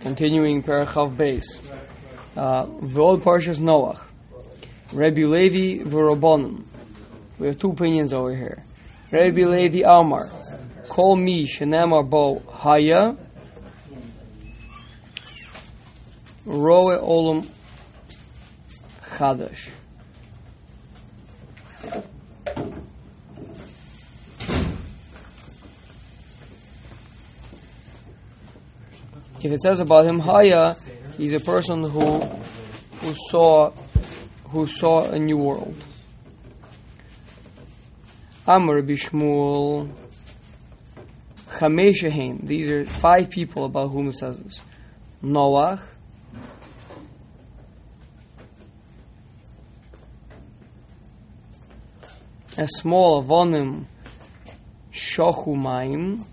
Continuing Parachav base. Uh, V'od Parshas Noach. Rabbi Levi v'Rabbanon. We have two opinions over here. Rabbi Levi Amar. Kol mi shenamar bo haya. Roe olam chadash. If it says about him haya, he's a person who who saw who saw a new world. Amr Bishmul Chameshahem. These are five people about whom it says this. Noach, a small avonim shochumayim,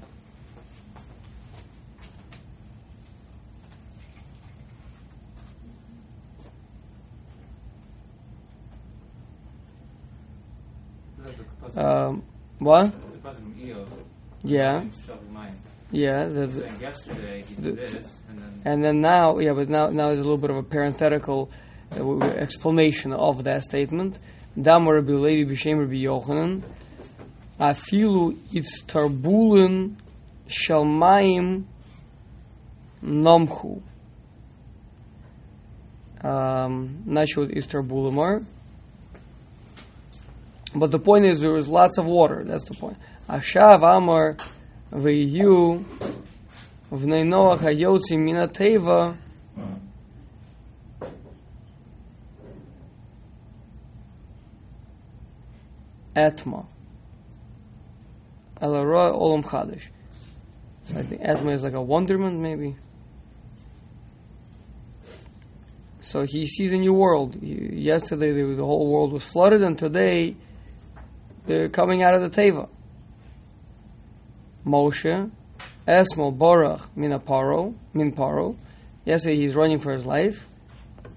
um, what? The person from Eo, Yeah, yeah. The, the, yesterday he the- this, and then And then now, yeah, but now, now there's a little bit of a parenthetical uh, explanation of that statement. Damar Rabbi Levi b'shem Rabbi Yochanan, afilu it's tarbulin shalmayim namchu. Um, not sure what is. But the point is, there is lots of water. That's the point. Ashav Amar Veyu Vnei Noach Hayotzi Minateva. Atma. Elara Olam chadish. So I think Atma is like a wonderment, maybe. So he sees a new world. Yesterday, the whole world was flooded, and today they're coming out of the Teva. Moshe, Esmol Borach min Paro, min Paro. Yesterday he's running for his life.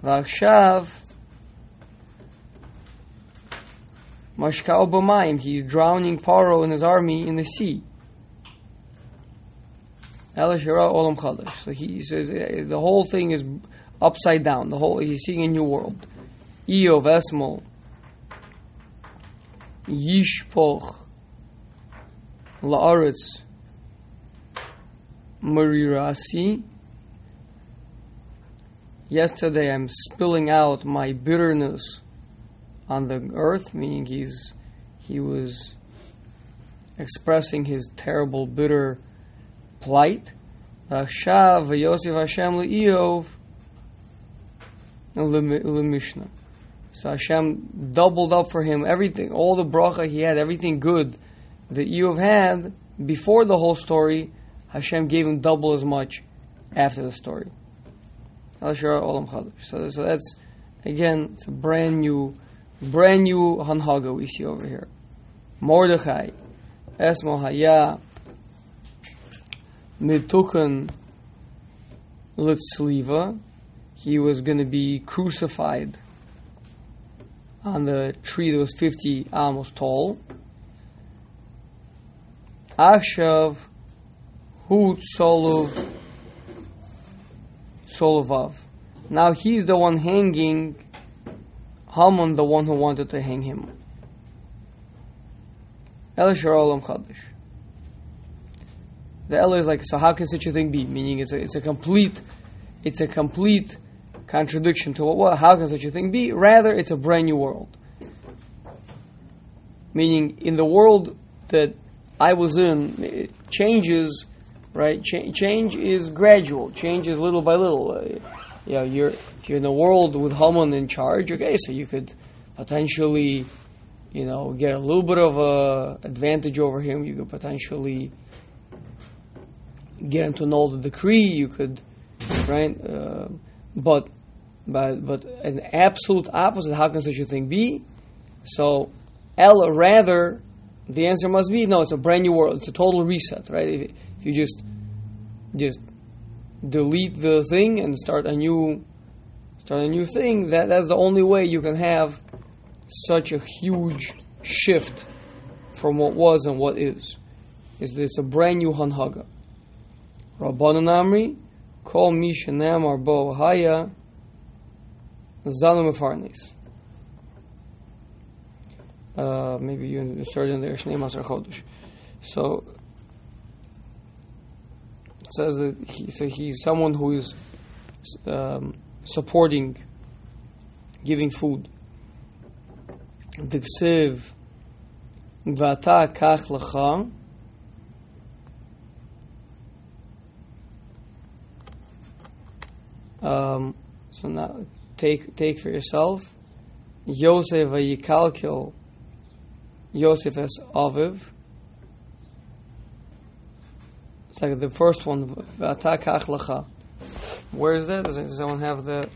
Vachshav Mashkao B'mayim. He's drowning Paro and his army in the sea. Elishara Olam Chadash. So he says eh, the whole thing is upside down. The whole he's seeing a new world. Eov Esmol Yishpoch La'aretz Marirasi. Yesterday I'm spilling out my bitterness on the earth, meaning he's he was expressing his terrible, bitter plight. V'yosef Hashem le'iyov le'mishnah. So Hashem doubled up for him everything, all the bracha he had, everything good that you have had before the whole story. Hashem gave him double as much after the story. So, so that's again, it's a brand new, brand new hanhaga we see over here. Mordechai, Esmo Haya, Mitukan Litzliva. He was going to be crucified on the tree that was 50 amos tall. Akshav Hu Tsolov Solovav. Now he's the one hanging Haman, the one who wanted to hang him. Elishar Olam Chadash. The Ela is like, so how can such a thing be? Meaning it's a, it's a complete, it's a complete contradiction to what, what, how can such a thing be? Rather, it's a brand new world. Meaning, in the world that I was in, changes, right? Ch- change is gradual. Change is little by little. Uh, you know, you're if you're in a world with Haman in charge, okay, so you could potentially, you know, get a little bit of a advantage over him. You could potentially get him to know the decree. You could, right? Uh, but, but, but an absolute opposite. How can such a thing be? So, L rather, the answer must be no. It's a brand new world. It's a total reset, right? If, if you just, just delete the thing and start a new, start a new thing, that that's the only way you can have such a huge shift from what was and what is. Is it's a brand new hanhaga. Rabbanan Amri, Kol mi shenamar bo haya Zalem Farnes. Uh, maybe you insert in there Shnei Masar Chodesh. So it says that he, so he's someone who is um, supporting, giving food. Diksiv Vata Kach Lacha. Um, so now take take for yourself. Yosef vayikalkel Yosef as Aviv. It's like the first one V'ata kach lecha where is that? Does does have the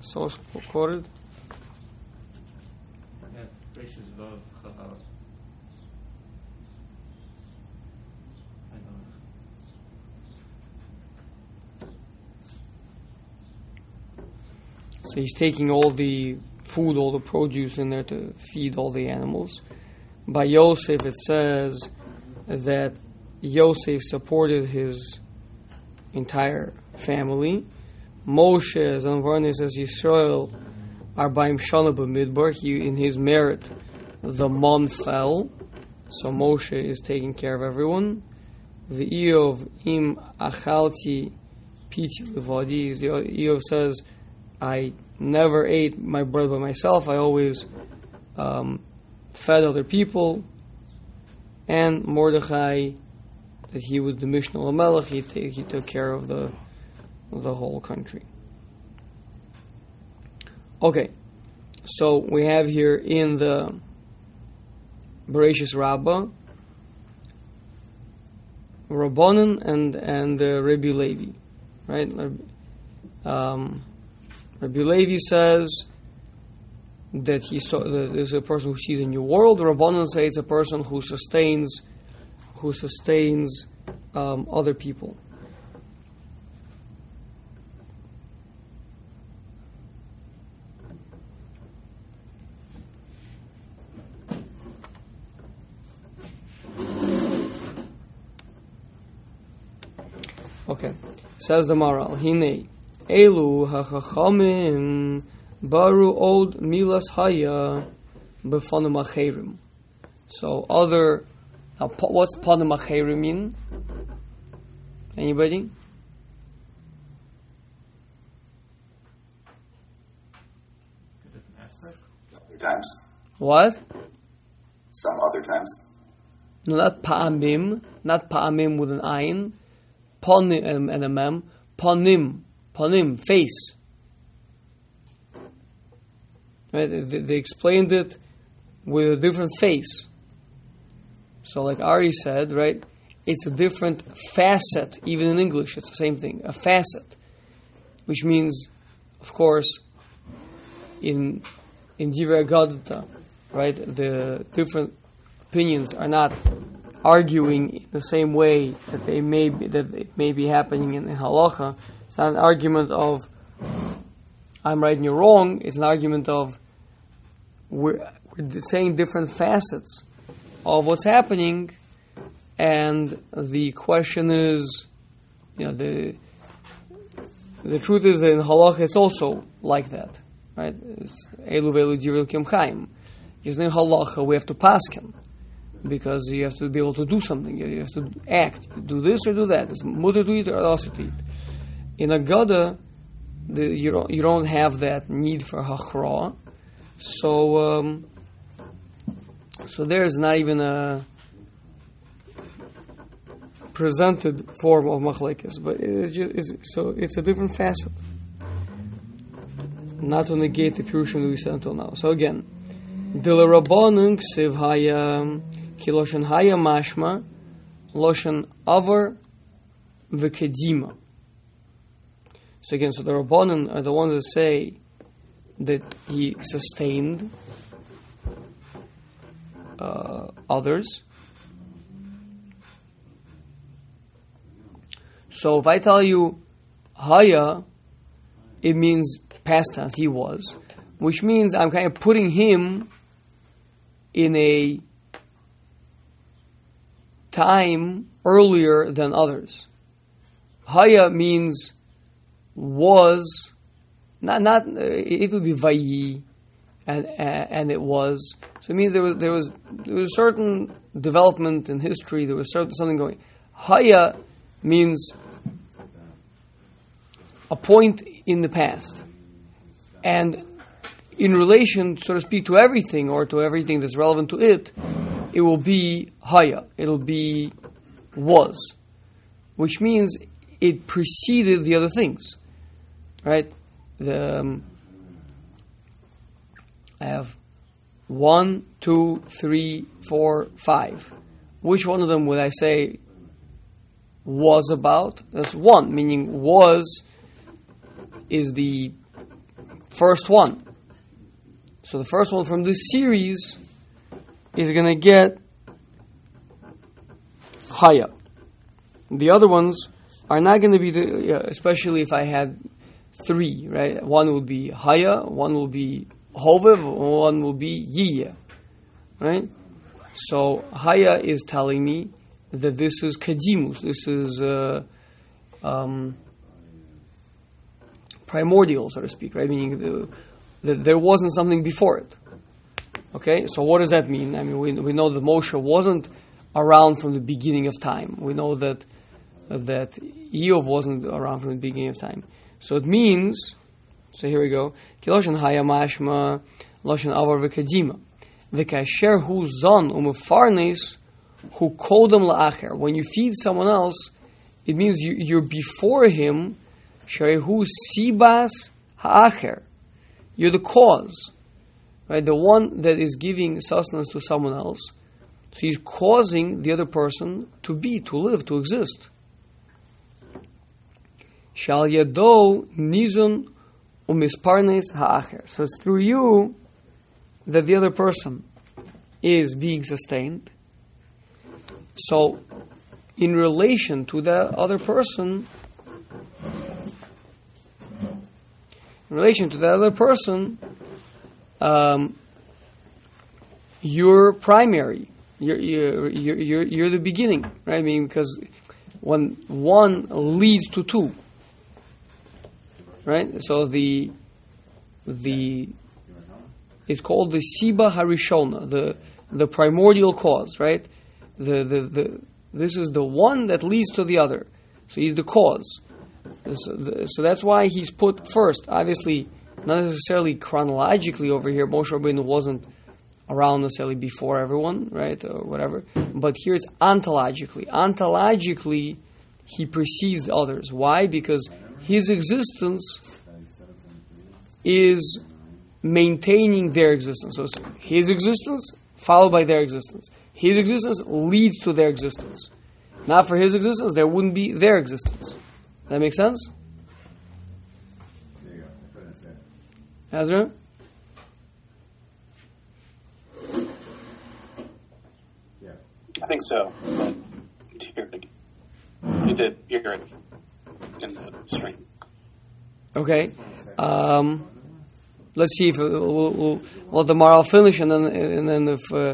source quoted? Yeah, Rishis Vav Chavav. I know. So he's taking all the food, all the produce in there to feed all the animals. By Yosef, it says that Yosef supported his entire family. Moshe, as Anvarni says, Yisrael are by Shana b'midbar. He, in his merit, the mon fell. So Moshe is taking care of everyone. The Eov im achalti piti levadi. The Eov says, I never ate my bread by myself. I always um, fed other people. And Mordechai, that he was the Mishnah Lamelech, he, ta- he took care of the the whole country. Okay, so we have here in the Bereshis Rabbah, Rabbanon and and uh, Rabbi Levi, right? Um, Rabbi Levi says that he saw that there's a person who sees a new world. Rabbanon say it's a person who sustains who sustains um, other people. Okay, says the Maral. Hine elu hachachamim baru old milas haya befanim acherim. So other, what's panim acherim mean? Anybody? A different aspect. Other times. What? Some other times. No, not pa'amim, not pa'amim with an ayin, panim and, and a mem, panim, panim, face. Right? They, they explained it with a different face. So, like Ari said, right, it's a different facet. Even in English, it's the same thing, a facet, which means, of course, in in Divrei right, the different opinions are not arguing in the same way that they may be, that it may be happening in the halacha. Not an argument of I'm right and you're wrong. It's an argument of we're, we're saying different facets of what's happening, and the question is, you know, the the truth is that in halacha it's also like that, right? It's elu velu diril kim chaim. Just in halacha we have to pass him because you have to be able to do something. You have to act. Do this or do that. It's mutter to eat or also to eat. In a gada, the, you don't you don't have that need for hachra. So um, so there is not even a presented form of machlekes, but just, it's, so it's a different facet. Not to negate the that we said until now. So again, Dilarabonun ksiv haya ki loshen haya mashma loshen avar v'kedima. So again, so the Rabbanon are the ones that say that he sustained uh, others. So if I tell you haya, it means past tense, he was, which means I'm kind of putting him in a time earlier than others. Haya means was not not uh, it would be vayi and and it was. So it means there was there was there was a certain development in history there was certain something going. Haya means a point in the past. And in relation so to speak to everything or to everything that's relevant to it it will be haya. It'll be was. Which means it preceded the other things right the um, I have one, two, three, four, five. Which one of them would I say was about? That's one, meaning was is the first one. So the first one from this series is going to get higher. The other ones are not going to be the, especially if I had three, right? One will be higher, one will be hovev, one will be yiyah, right? So haya is telling me that this is kadimus, this is uh, um, primordial, so to speak, right? Meaning the, the, there wasn't something before it. Okay, so what does that mean? I mean, we, we know that Moshe wasn't around from the beginning of time. We know that that Eov wasn't around from the beginning of time. So it means, so here we go, Kiloshan haya mashma loshan avar v'kadima. V'kasher hu zon umefarnes hu kodem la'acher. When you feed someone else, it means you, you're before him, sherehu sibas ha'acher. You're the cause. Right? The one that is giving sustenance to someone else. So he's causing the other person to be, to live, to exist. Shal yado nizon umisparnes ha'acher. So it's through you that the other person is being sustained. So, in relation to the other person, in relation to the other person, um, you're primary. You're, you're, you're, you're, you're the beginning, right? I mean, because when one leads to two, right? So the the it's called the Siba Harishona, the the primordial cause, right? The, the the this is the one that leads to the other. So he's the cause. So, the, so that's why he's put first. Obviously, not necessarily chronologically over here. Moshe Rabbeinu wasn't around necessarily before everyone, right, or whatever. But here it's ontologically. Ontologically, he precedes others. Why? Because his existence is maintaining their existence. So his existence followed by their existence. His existence leads to their existence. Not for his existence, there wouldn't be their existence. That make sense? Ezra? Yeah. I think so. But. You did hear it in the stream. Okay. Um, let's see if we'll, we'll, well tomorrow I'll finish and then and then if uh,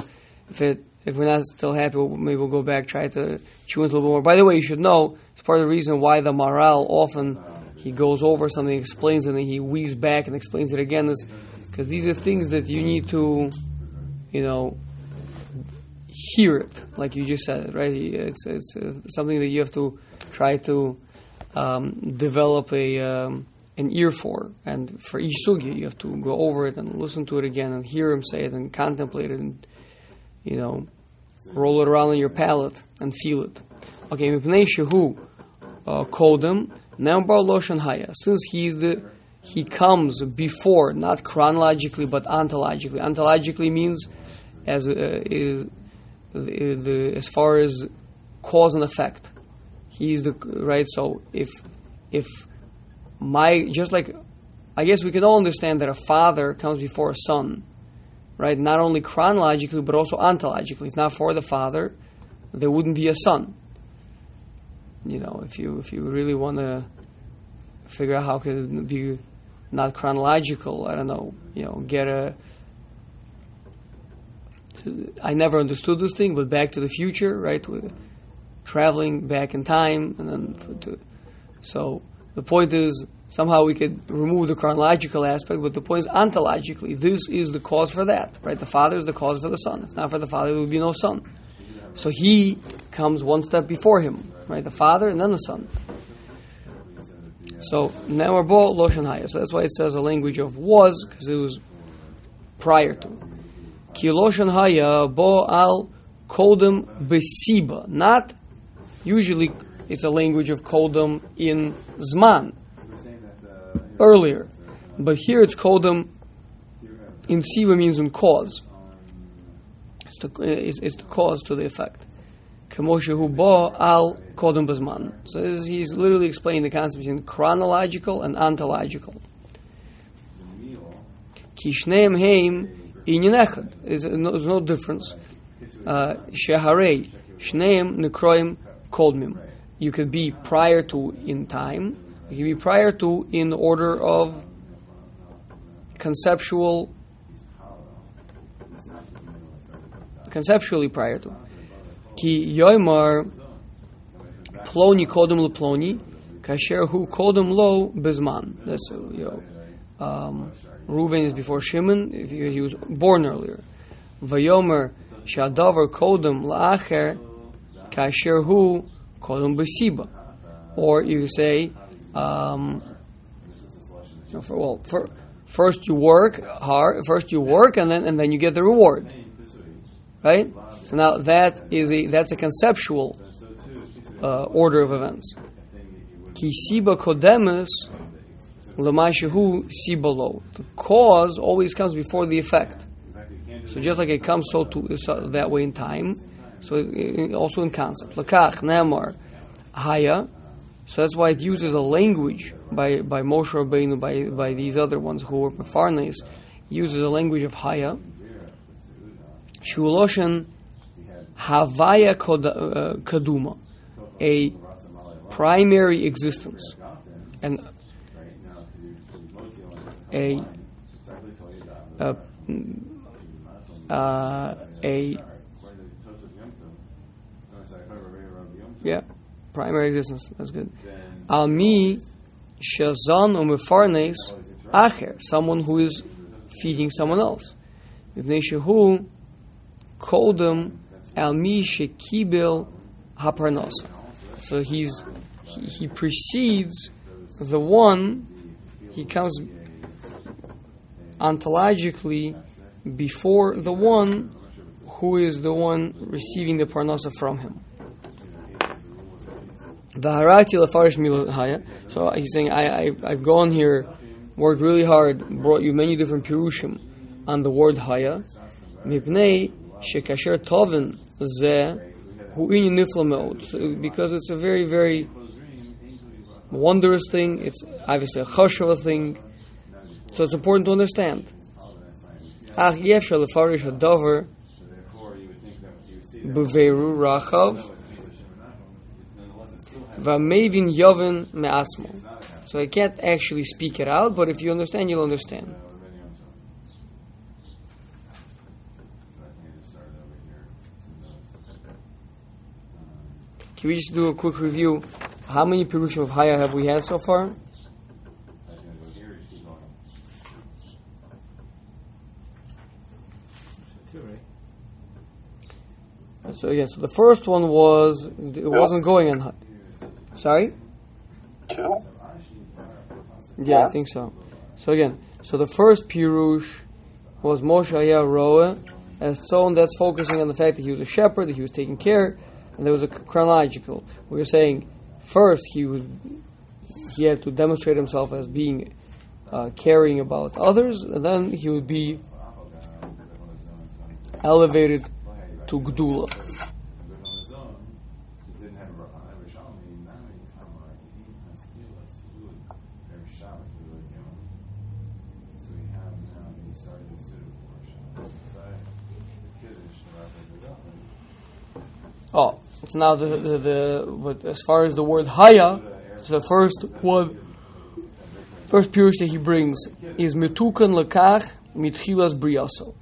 if it if we're not still happy we'll, maybe we'll go back try to chew into a little more. By the way, you should know it's part of the reason why the Maral often he goes over something, explains it, and then he weaves back and explains it again is because these are things that you need to you know hear it like you just said right it's it's uh, something that you have to try to um, develop a um, an ear for. And for each sugya you have to go over it and listen to it again and hear him say it and contemplate it and you know roll it around in your palate and feel it. Okay mipnei shehu uh, kodem number loshan haya. Since he's the he comes before not chronologically but ontologically. Ontologically means as uh, is the as far as cause and effect he's the right so if if my just like I guess we can all understand that a father comes before a son, right? Not only chronologically but also ontologically. If not for the father, there wouldn't be a son. You know, if you if you really want to figure out how could be not chronological, I don't know. You know, get a. I never understood this thing, but Back to the Future, right? Traveling back in time, and then to, so the point is, somehow we could remove the chronological aspect, but the point is ontologically, this is the cause for that, right? The father is the cause for the son. If not for the father, there would be no son. So he comes one step before him, right? The father and then the son. So now we're both Loshan Haya. So that's why it says a language of was, because it was prior to. Ki Loshan Haya bo al kodem besiba. Not usually it's a language of kodem in Zman, earlier. But here it's kodem in Siba means in cause. It's the, it's, it's the cause to the effect. Kamoshe ba al kodem bezman. So is- he's literally explaining the concept between chronological and ontological. Kishneim heim inyan echad. There's no, difference. Uh, Sheharei shneim nekroim kodmim. You could be prior to in time. You can be prior to in order of conceptual conceptually prior to. Ki yoimar ploni kodem leploni kasher hu kodem lo bezman. That's uh, you know, um, Reuven is before Shimon. If he, was born earlier. Vayomer shadavar kodem laacher kasher hu kodem besiba. Or you say, um, well, for, first you work hard. First you work, and then and then you get the reward, right? So now that is a that's a conceptual uh, order of events. Ki siba kodemus lemashahu sibalo. The cause always comes before the effect. So just like it comes so to so that way in time, so also in concept. Lakach namar haya. So that's why it uses a language by by Moshe Rabbeinu by by these other ones who were Mefarnes, uses a language of haya. Shuloshan havaya uh, kaduma, a primary existence, and a a, uh, a yeah primary existence. That's good. Al mi shazan umefarnes acher, someone who is feeding someone else. Mipnei shehu kodem al mi shekibel haparnasa. So he's he, he precedes the one. He comes ontologically before the one who is the one receiving the parnasa from him. So he's saying, I, I, I've gone here, worked really hard, brought you many different pirushim on the word haya. Mipnei shekasher tovin zeh hu inyan nifla me'od. Because it's a very, very wondrous thing. It's obviously a chashava thing. So it's important to understand. Ach yefshar lefarish hadavar b'veiru rachav v'amevin yovin me'atzmo. So I can't actually speak it out, but if you understand, you'll understand. Can we just do a quick review? How many Pirushim of Haya have we had so far? So again, so the first one was it wasn't going on. Sorry. Two? Yeah, I think so. So again, so the first Pirush was Moshe Aya Roa, as so on that's focusing on the fact that he was a shepherd, that he was taking care, and there was a chronological. We were saying first he was he had to demonstrate himself as being uh, caring about others, and then he would be elevated to Gdula. Oh, it's now the the, the as far as the word Haya, it's the first first pirush that he brings is Mitukan Lekach Mitchilas Briyaso.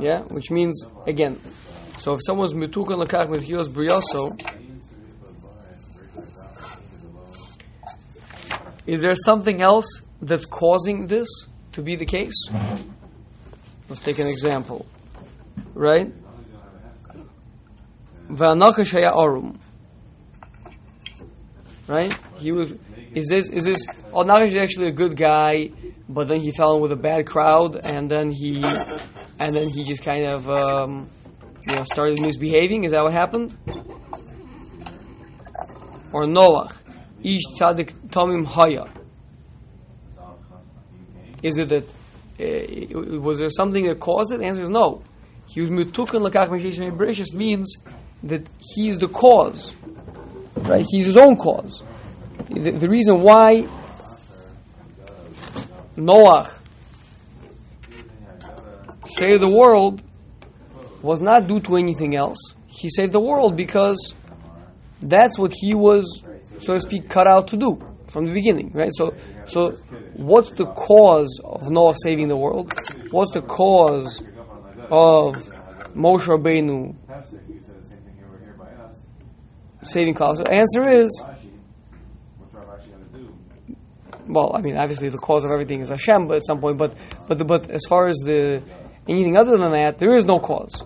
Yeah, which means again. So if someone's Mitukan Lekach Mitchilas Briyaso, is there something else that's causing this to be the case? Let's take an example, right? V'anakash haya arum. Right? He was. Is this? Is this? Oh, Nakash is actually a good guy, but then he fell in with a bad crowd, and then he, and then he just kind of, um, you know, started misbehaving. Is that what happened? Or Noach, ish tzadik tomim haya. Is it that? Uh, was there something that caused it? The answer is no. He was mutukan lakach means that he is the cause, right? He's his own cause. The, the reason why Noah saved the world was not due to anything else. He saved the world because that's what he was, so to speak, cut out to do from the beginning, right? So, so what's the cause of Noah saving the world? What's the cause of Moshe Rabbeinu You said the same thing over here by us. Saving Klaus? The answer is, Rashi, what's Rav Rashi going to do? well, I mean, obviously the cause of everything is Hashem, but at some point, but but but as far as the anything other than that, there is no cause,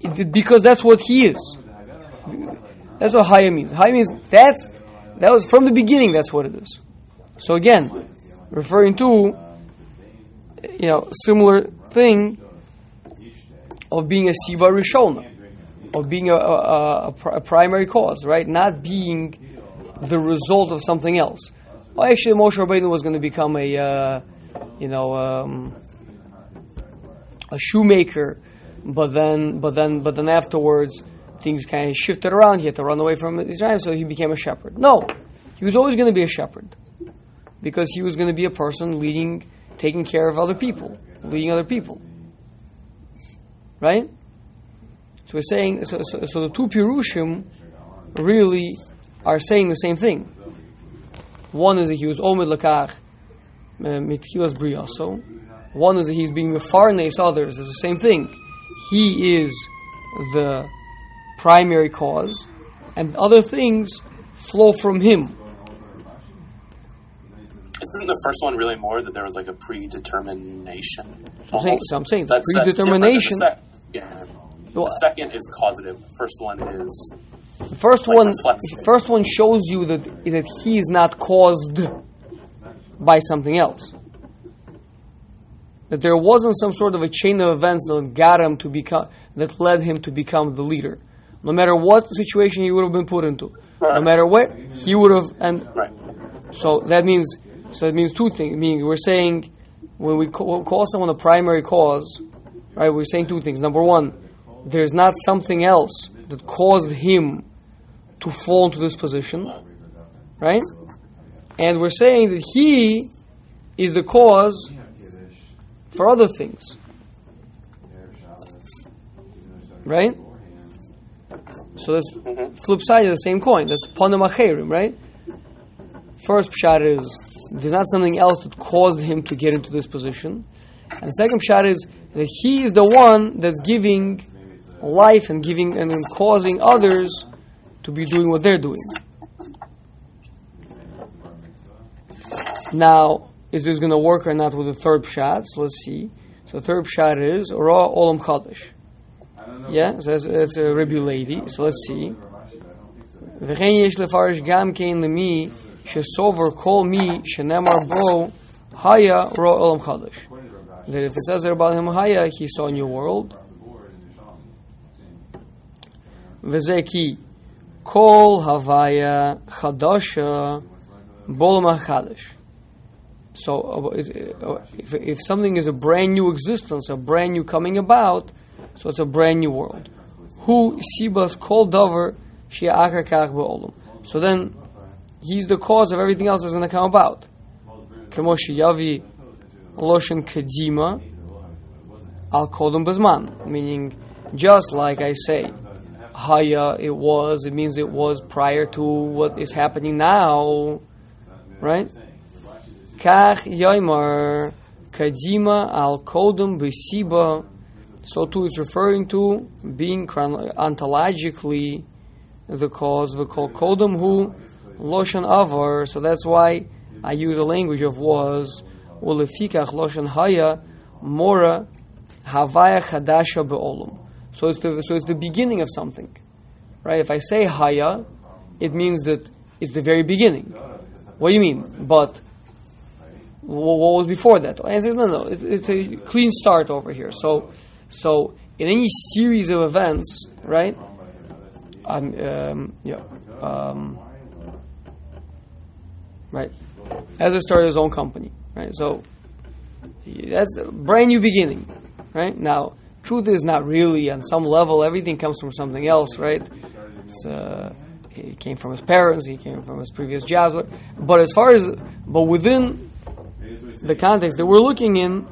It- because that's what He is. That's what Haya means. Haya means that's that was from the beginning. That's what it is. So again, referring to you know similar thing of being a siva rishona, of being a, a, a, primary cause, right? Not being the result of something else. Well, actually, Moshe Rabbeinu was going to become a, uh, you know, um, a shoemaker, but then, but then, but then afterwards, things kind of shifted around. He had to run away from Israel, so he became a shepherd. No, he was always going to be a shepherd because he was going to be a person leading, taking care of other people, leading other people. Right? So we're saying, so, so, so the two Pirushim really are saying the same thing. One is that he was Omed Lakach uh, Mitchilas Briyaso. One is that he's being Mefarnes others. It's the same thing. He is the primary cause, and other things flow from him. Isn't the first one really more that there was like a predetermination? So I'm saying, so I'm saying That's, that's predetermination. sec- yeah. Well, The second is causative. The first one is The first Like one, first one shows you that that he is not caused by something else. That there wasn't some sort of a chain of events that got him to become, that led him to become the leader. No matter what situation he would have been put into, no matter what he would have, and right. so that means, so that means two things. Meaning we're saying when we call, call someone a primary cause, right? We're saying two things. Number one, there's not something else that caused him to fall into this position, right? And we're saying that he is the cause for other things, right? So that's flip side of the same coin. That's ponim right? First pshat is there's not something else that caused him to get into this position, and second pshat is that he is the one that's giving life and giving and causing others to be doing what they're doing. Now, is this going to work or not with the third pshat? So let's see. So the third pshat is Ra Olam Chadash. Yeah, so that's, that's a Rebbe lady. So let's see. וכן יש לפרש גם כן למי שסובר כל מי שנאמר בו היה רואה עולם חדש. That if it says about him Haya, he saw a new world. וזה כי כל הוויה חדשה בעולם החדש. So uh, it- uh, if, if something is a brand new existence, a brand new coming about, so it's a brand new world. Who sibas kol davar shia akar kach ba'olam. So then, he's the cause of everything else that's going to come about. Kemo yavi loshen kedima al kodum bezman. Meaning, just like I say, haya it was, it means it was prior to what is happening now. Right? Kach yoimar kadima al kodum besiba. So too, it's referring to being ontologically the cause. We call kodum hu loshan avar. So that's why I use the language of was ulefikach loshen haya mora havaya chadasha be'olam. So it's the so it's the beginning of something, right? If I say haya, it means that it's the very beginning. What do you mean? But what was before that? I said, no, no, it, it's a clean start over here. So, so in any series of events, right? Um, um, yeah, um, right. Ezra started his own company, right? So that's a brand new beginning, right? Now, truth is not really on some level. Everything comes from something else, right? It's, uh, he came from his parents. He came from his previous jobs. But, but as far as, but within the context that we're looking in,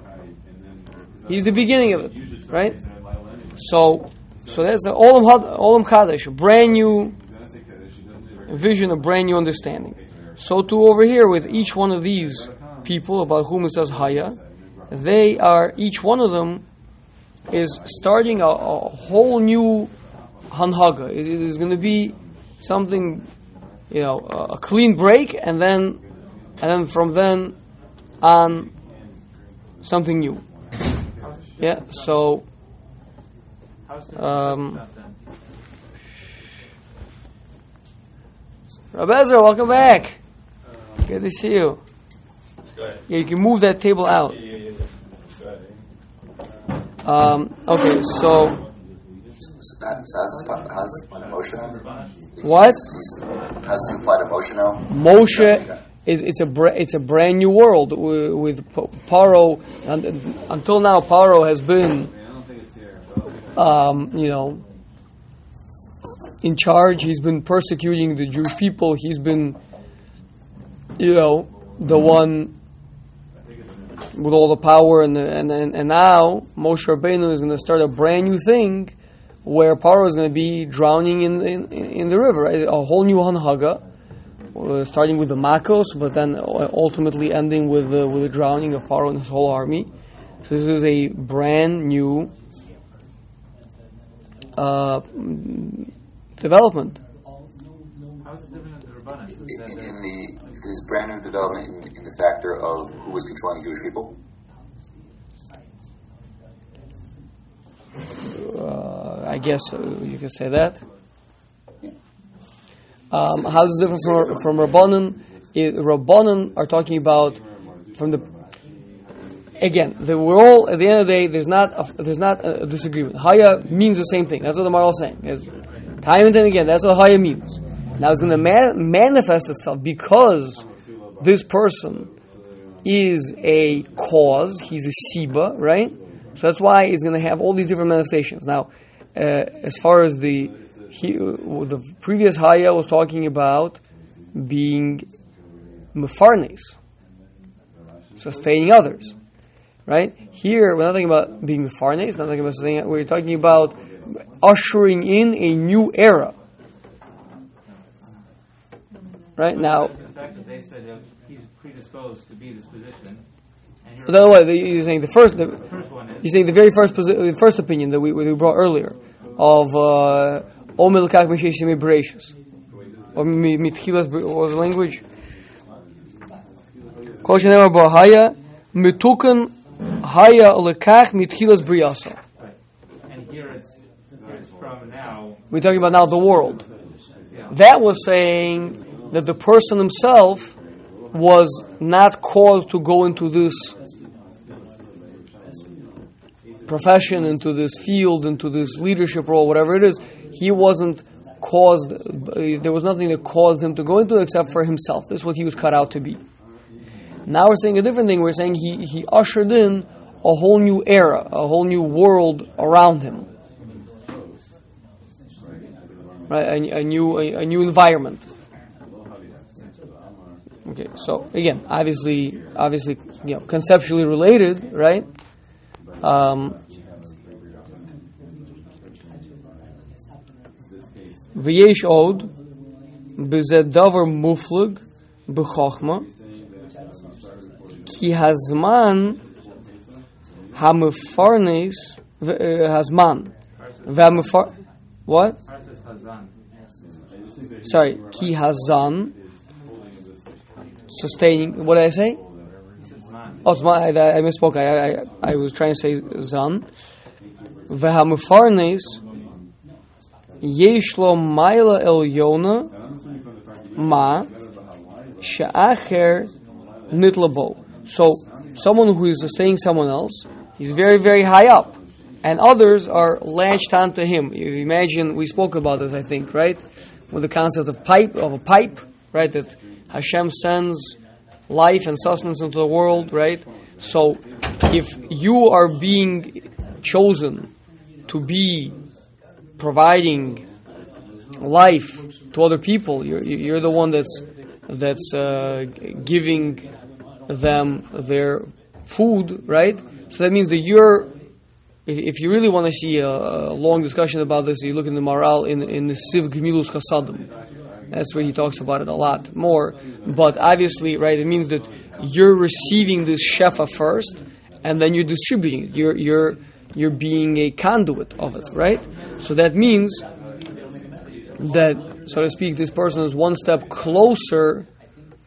he's the beginning of it, right? So, so that's the Olam, Olam a brand new vision, a brand new understanding. So too over here with each one of these people about whom it says Haya, they are each one of them is starting a, a whole new hanhaga. It, it is going to be something, you know, a, a clean break, and then, and then from then on, something new. Yeah. So. How's the Um? Rabbi Ezra, welcome back. Good to see you. Yeah, you can move that table out. Um, okay, so what has implied a Moshe is it's a it's a brand new world with, with Paro. And until now, Paro has been, um, you know, in charge. He's been persecuting the Jewish people. He's been, you know, the one with all the power, and the, and, and and now Moshe Rabbeinu is going to start a brand new thing, where Paro is going to be drowning in in, in the river. Right? A whole new hanhaga, uh, starting with the Makos, but then ultimately ending with uh, with the drowning of Paro and his whole army. So this is a brand new uh, development. How is it different than the Rabbanan? Is In, in uh, the this brand new development in, in the factor of who was controlling Jewish people. Uh, I guess uh, you can say that. Um, how is it different from from Rabbanon? Rabbanon are talking about from the again. The, we're all at the end of the day. There's not a, there's not a disagreement. Haya means the same thing. That's what the Maral is saying. It's, time and time again, that's what Haya means. Now it's going to ma- manifest itself because this person is a cause. He's a siba, right? So that's why he's going to have all these different manifestations. Now, uh, as far as the he, uh, the previous Haya was talking about being mefarnes, sustaining others, right? Here we're not talking about being mefarnes. Not talking about sustaining. We're talking about ushering in a new era. Right now, that they said uh, he's predisposed to be this position, here, no, no, you're saying the first, the, the first one is You're saying the very first posi- the first opinion that we, we brought earlier of uh, Omel Kak Mesheshim Or Mitchilas, was the language? Kol Shenemar Bo Haya Mitukan Haya Lekach Mitchilas Briyasa. and here it's here it's from now. We're talking about now the world. That was saying that the person himself was not caused to go into this profession, into this field, into this leadership role, whatever it is. He wasn't caused, uh, there was nothing that caused him to go into it except for himself. This is what he was cut out to be. Now we're saying a different thing. We're saying he, he ushered in a whole new era, a whole new world around him. Right, a, a new a, a new environment. Okay, so again, obviously, obviously, you know, conceptually related, right? Um, V'yesh od b'zeh davar muflag b'chochma ki hazman hamefarnes v- uh, hazman v'hamefar what? Ours is Hazan. Sorry, ki hazan sustaining. What did I say? Osman. I, I misspoke. I, I, I was trying to say Zan. Vehamufarnes Yeshlo Maila El Yona Ma She'acher Nitlabo. So, someone who is sustaining someone else, he's very, very high up. And others are latched onto him. You imagine, we spoke about this, I think, right? With the concept of pipe, of a pipe, right? That Hashem sends life and sustenance into the world, right? So if you are being chosen to be providing life to other people, you're, you're the one that's that's uh, giving them their food, right? So that means that you're, if, you really want to see a, long discussion about this, you look in the Maharal in, in the Siv Gemilus Chasadim. That's where he talks about it a lot more. But obviously, right, it means that you're receiving this shefa first, and then you're distributing it. You're, you're, you're being a conduit of it, right? So that means that so to speak, this person is one step closer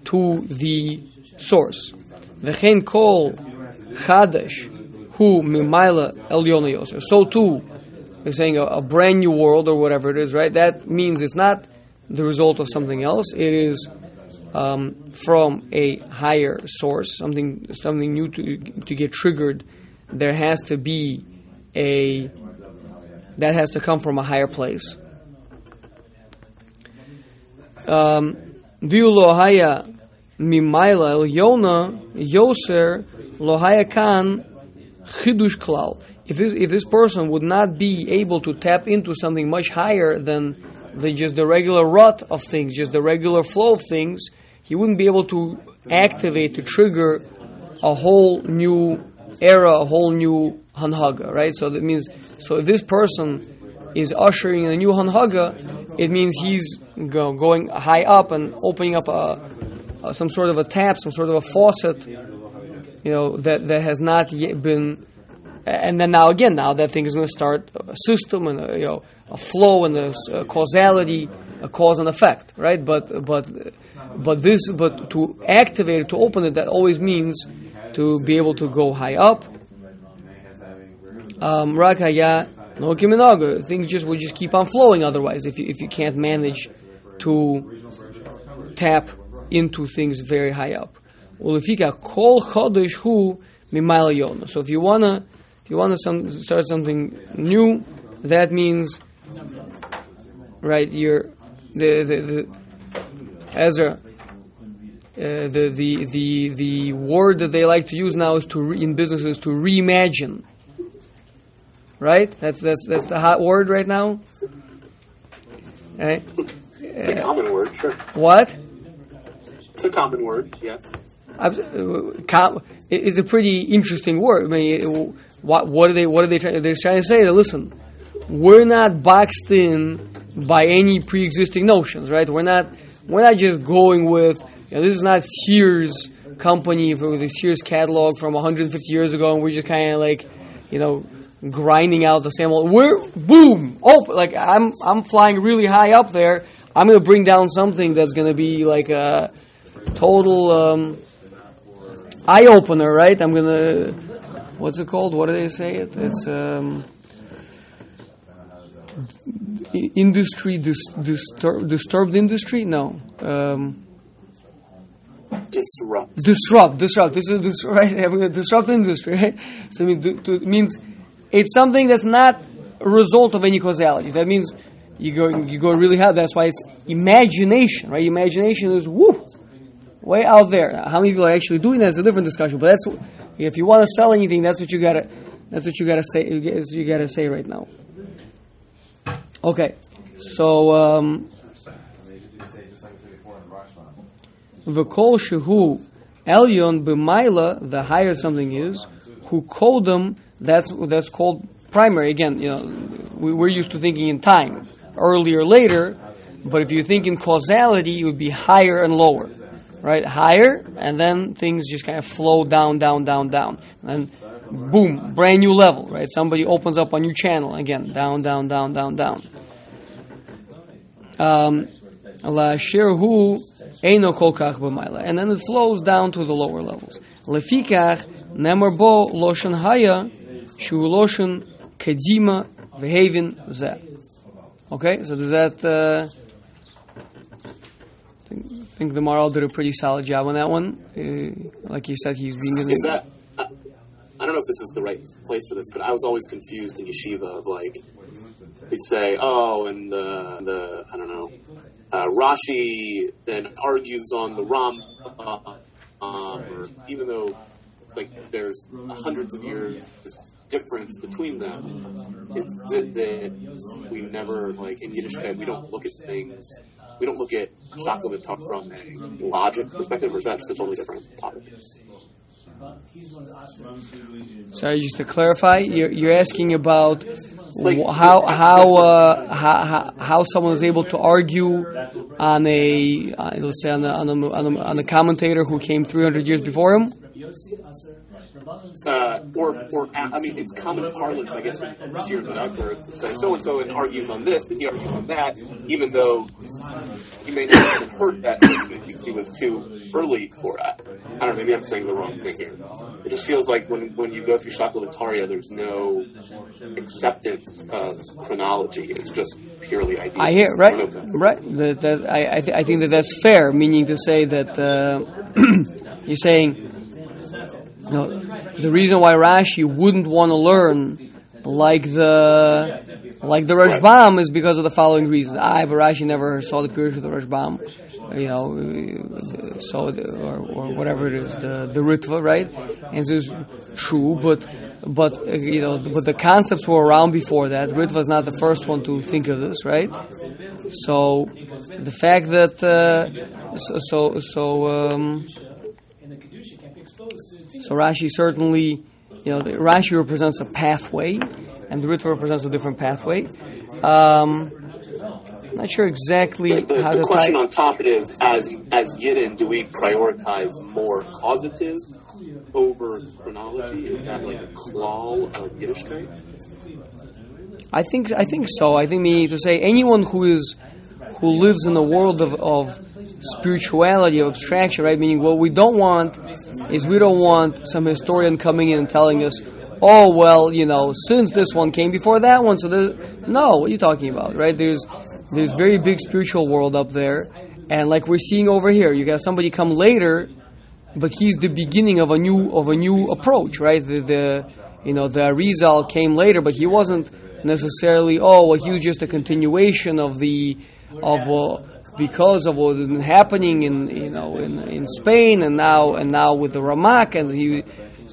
to the source. V'chein kol chadesh hu mimayla elyon. So too, they're saying a, a, brand new world or whatever it is, right? That means it's not the result of something else. It is um, from a higher source, something something new to to get triggered. There has to be a that has to come from a higher place. Viu lohaya mimaila yona yoser lohaya kan chidush klal. If this, if this person would not be able to tap into something much higher than the, just the regular rut of things, just the regular flow of things, he wouldn't be able to activate, to trigger a whole new era, a whole new hanhaga, right? So that means, so if this person is ushering in a new hanhaga, it means he's go, going high up and opening up a, a, some sort of a tap, some sort of a faucet, you know, that, that has not yet been. And then now again, now that thing is going to start a system and a, you know a flow and a, a causality, a cause and effect, right? But but but this but to activate it, to open it, that always means to be able to go high up. Um, no kiminaga. Things just will just keep on flowing otherwise if you if you can't manage to tap into things very high up. Ulifika kol chodesh hu mimayla So if you wanna if you wanna some, start something new, that means right you're the the, the Ezra. Uh, the, the the the word that they like to use now is to re, in businesses to reimagine right? That's that's that's the hot word right now. Right? It's a common word, sure. What? It's a common word, yes. It's a pretty interesting word. I mean, what what are they what are they trying? They're trying to say that listen, we're not boxed in by any pre-existing notions, right? We're not we're not just going with you know, this is not Sears company for the Sears catalog from 150 years ago, and we're just kind of like you know grinding out the same old. We're boom, oh, like I'm I'm flying really high up there. I'm gonna bring down something that's gonna be like a total um, eye opener, right? I'm gonna what's it called? What do they say? It it's um, industry dis- distur- disturbed industry. No. Um, disrupt. Disrupt, disrupt. This is this, right. Disrupt industry, right? So I mean, to, to, it means it's something that's not a result of any causality. That means you go you go really hard That's why it's imagination, right? Imagination is woo, way out there. How many people are actually doing that is a different discussion. But that's if you want to sell anything, that's what you gotta that's what you gotta say. You gotta say right now. Okay, so um, v'kol shehu elyon b'mayla, the higher something is, who kodem that's that's called primary. Again, you know, we, we're used to thinking in time, earlier, later. But if you think in causality, it would be higher and lower, right? Higher, and then things just kind of flow down, down, down, down, and boom, brand new level, right? Somebody opens up a new channel again, down, down, down, down, down. Um. And then it flows down to the lower levels. Lefikach nemar bo loshen haya shu loshen kedima v'hevin zeh. Okay, so does that, uh, I think, think the Maral did a pretty solid job on that one. Uh, like you said, he's being Is that? I, don't know if this is the right place for this, but I was always confused in yeshiva of like they'd say, "Oh, and the the I don't know." Uh, Rashi then argues on the Ram, uh, um, or even though like there's hundreds of years difference between them, it's that, that we never like in Yiddishkeit we don't look at things. We don't look at Shakla from a logic perspective, or is that just a totally different topic? Sorry, just to clarify, you're, you're asking about how how, uh, how how how someone is able to argue on a uh, let's say on a, on a, on a, on a commentator who came 300 years before him. Uh, or, or I mean, it's common parlance, I guess, in Shir Benakar to say so and so and argues on this and he argues on that, even though he may not have heard that argument because he was too early for that. I don't know, maybe I'm saying the wrong thing here. It just feels like when, when you go through shakla v'tarya, there's no acceptance of chronology. It's just purely ideas. I hear don't know if right, right. That, that I I, th- I think that that's fair, meaning to say that uh, you're saying. No, the reason why Rashi wouldn't want to learn like the like the Rashbam is because of the following reasons. I, but Rashi never saw the Pirush of the Rashbam, you know, so the, or, or whatever it is, the the Ritva, right? And this is true, but but you know, but the concepts were around before that. Ritva is not the first one to think of this, right? So the fact that uh, so so so. Um, so Rashi certainly, you know, the, Rashi represents a pathway, and the Ritva represents a different pathway. Um, not sure exactly The, how the question on top is, as as Yidden, do we prioritize more causative over chronology? Is that like a klal of Yiddishkeit? I think I think so. I think meaning to say anyone who is who lives in a world of, of spirituality of abstraction, right? Meaning what we don't want is we don't want some historian coming in and telling us, oh well, you know, since this one came before that one, so there's no. What are you talking about, right? There's there's very big spiritual world up there, and like we're seeing over here, you got somebody come later, but he's the beginning of a new of a new approach, right? The, the you know the Arizal came later, but he wasn't necessarily. Oh, well, he was just a continuation of the of uh, because of what happening in you know in, in Spain and now and now with the Ramak and he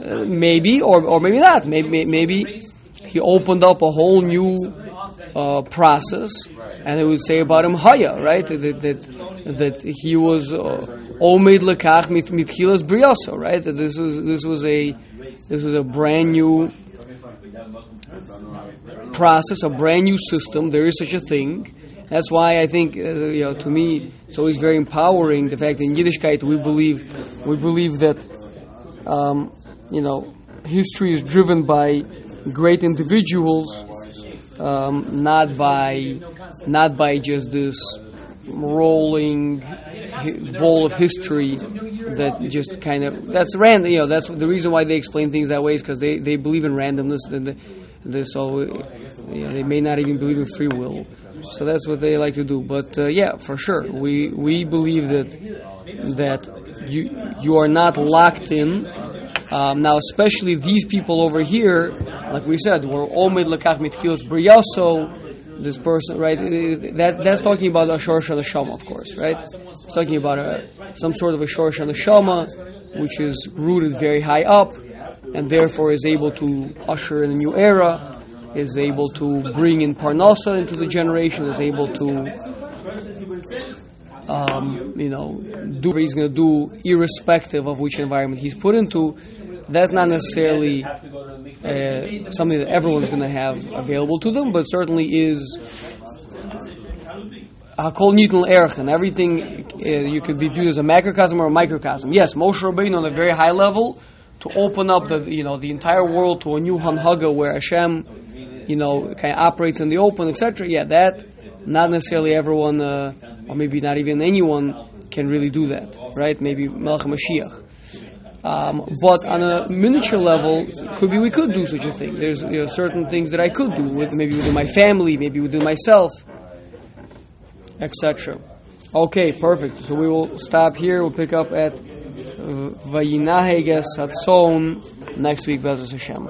uh, maybe or or maybe not maybe maybe he opened up a whole new uh, process, and it would say about him Haya, right? That that, that he was Omed Lekach mit mitchilas briyoso, right? That this was this was a this was a brand new process, a brand new system. There is such a thing. That's why I think, uh, you know, to me, it's always very empowering. The fact that in Yiddishkeit we believe we believe that, um, you know, history is driven by great individuals, um, not by not by just this rolling ball of history that just kind of that's random. You know, that's the reason why they explain things that way is because they, they believe in randomness. And the, the, so you know, they may not even believe in free will. So that's what they like to do. But uh, yeah, for sure, we we believe that that you you are not locked in. Um, now, especially these people over here, like we said, we're omid lekach mitchilos briyaso. This person, right? That that's talking about a shorsh and a shama, of course, right? It's talking about a some sort of a shorsh and a shama, which is rooted very high up, and therefore is able to usher in a new era. Is able to bring in parnasa into the generation. Is able to um, you know, do what he's going to do, irrespective of which environment he's put into, that's not necessarily uh, something that everyone's going to have available to them, but certainly is Hakol Newton Erchen. Everything uh, you could be viewed as a macrocosm or a microcosm. Yes, Moshe Rabbeinu on a very high level to open up the you know the entire world to a new Hanhaga where Hashem, you know, kind of operates in the open, etc. Yeah, that not necessarily everyone, uh, or maybe not even anyone, can really do that, right? Maybe Melech Mashiach. Um, but on a miniature level, could be we could do such a thing. There's certain things that I could do with maybe within my family, maybe within myself, etc. Okay, perfect. So we will stop here. We'll pick up at uh, Vayinaheges Hatzon next week, B'ezras Hashem.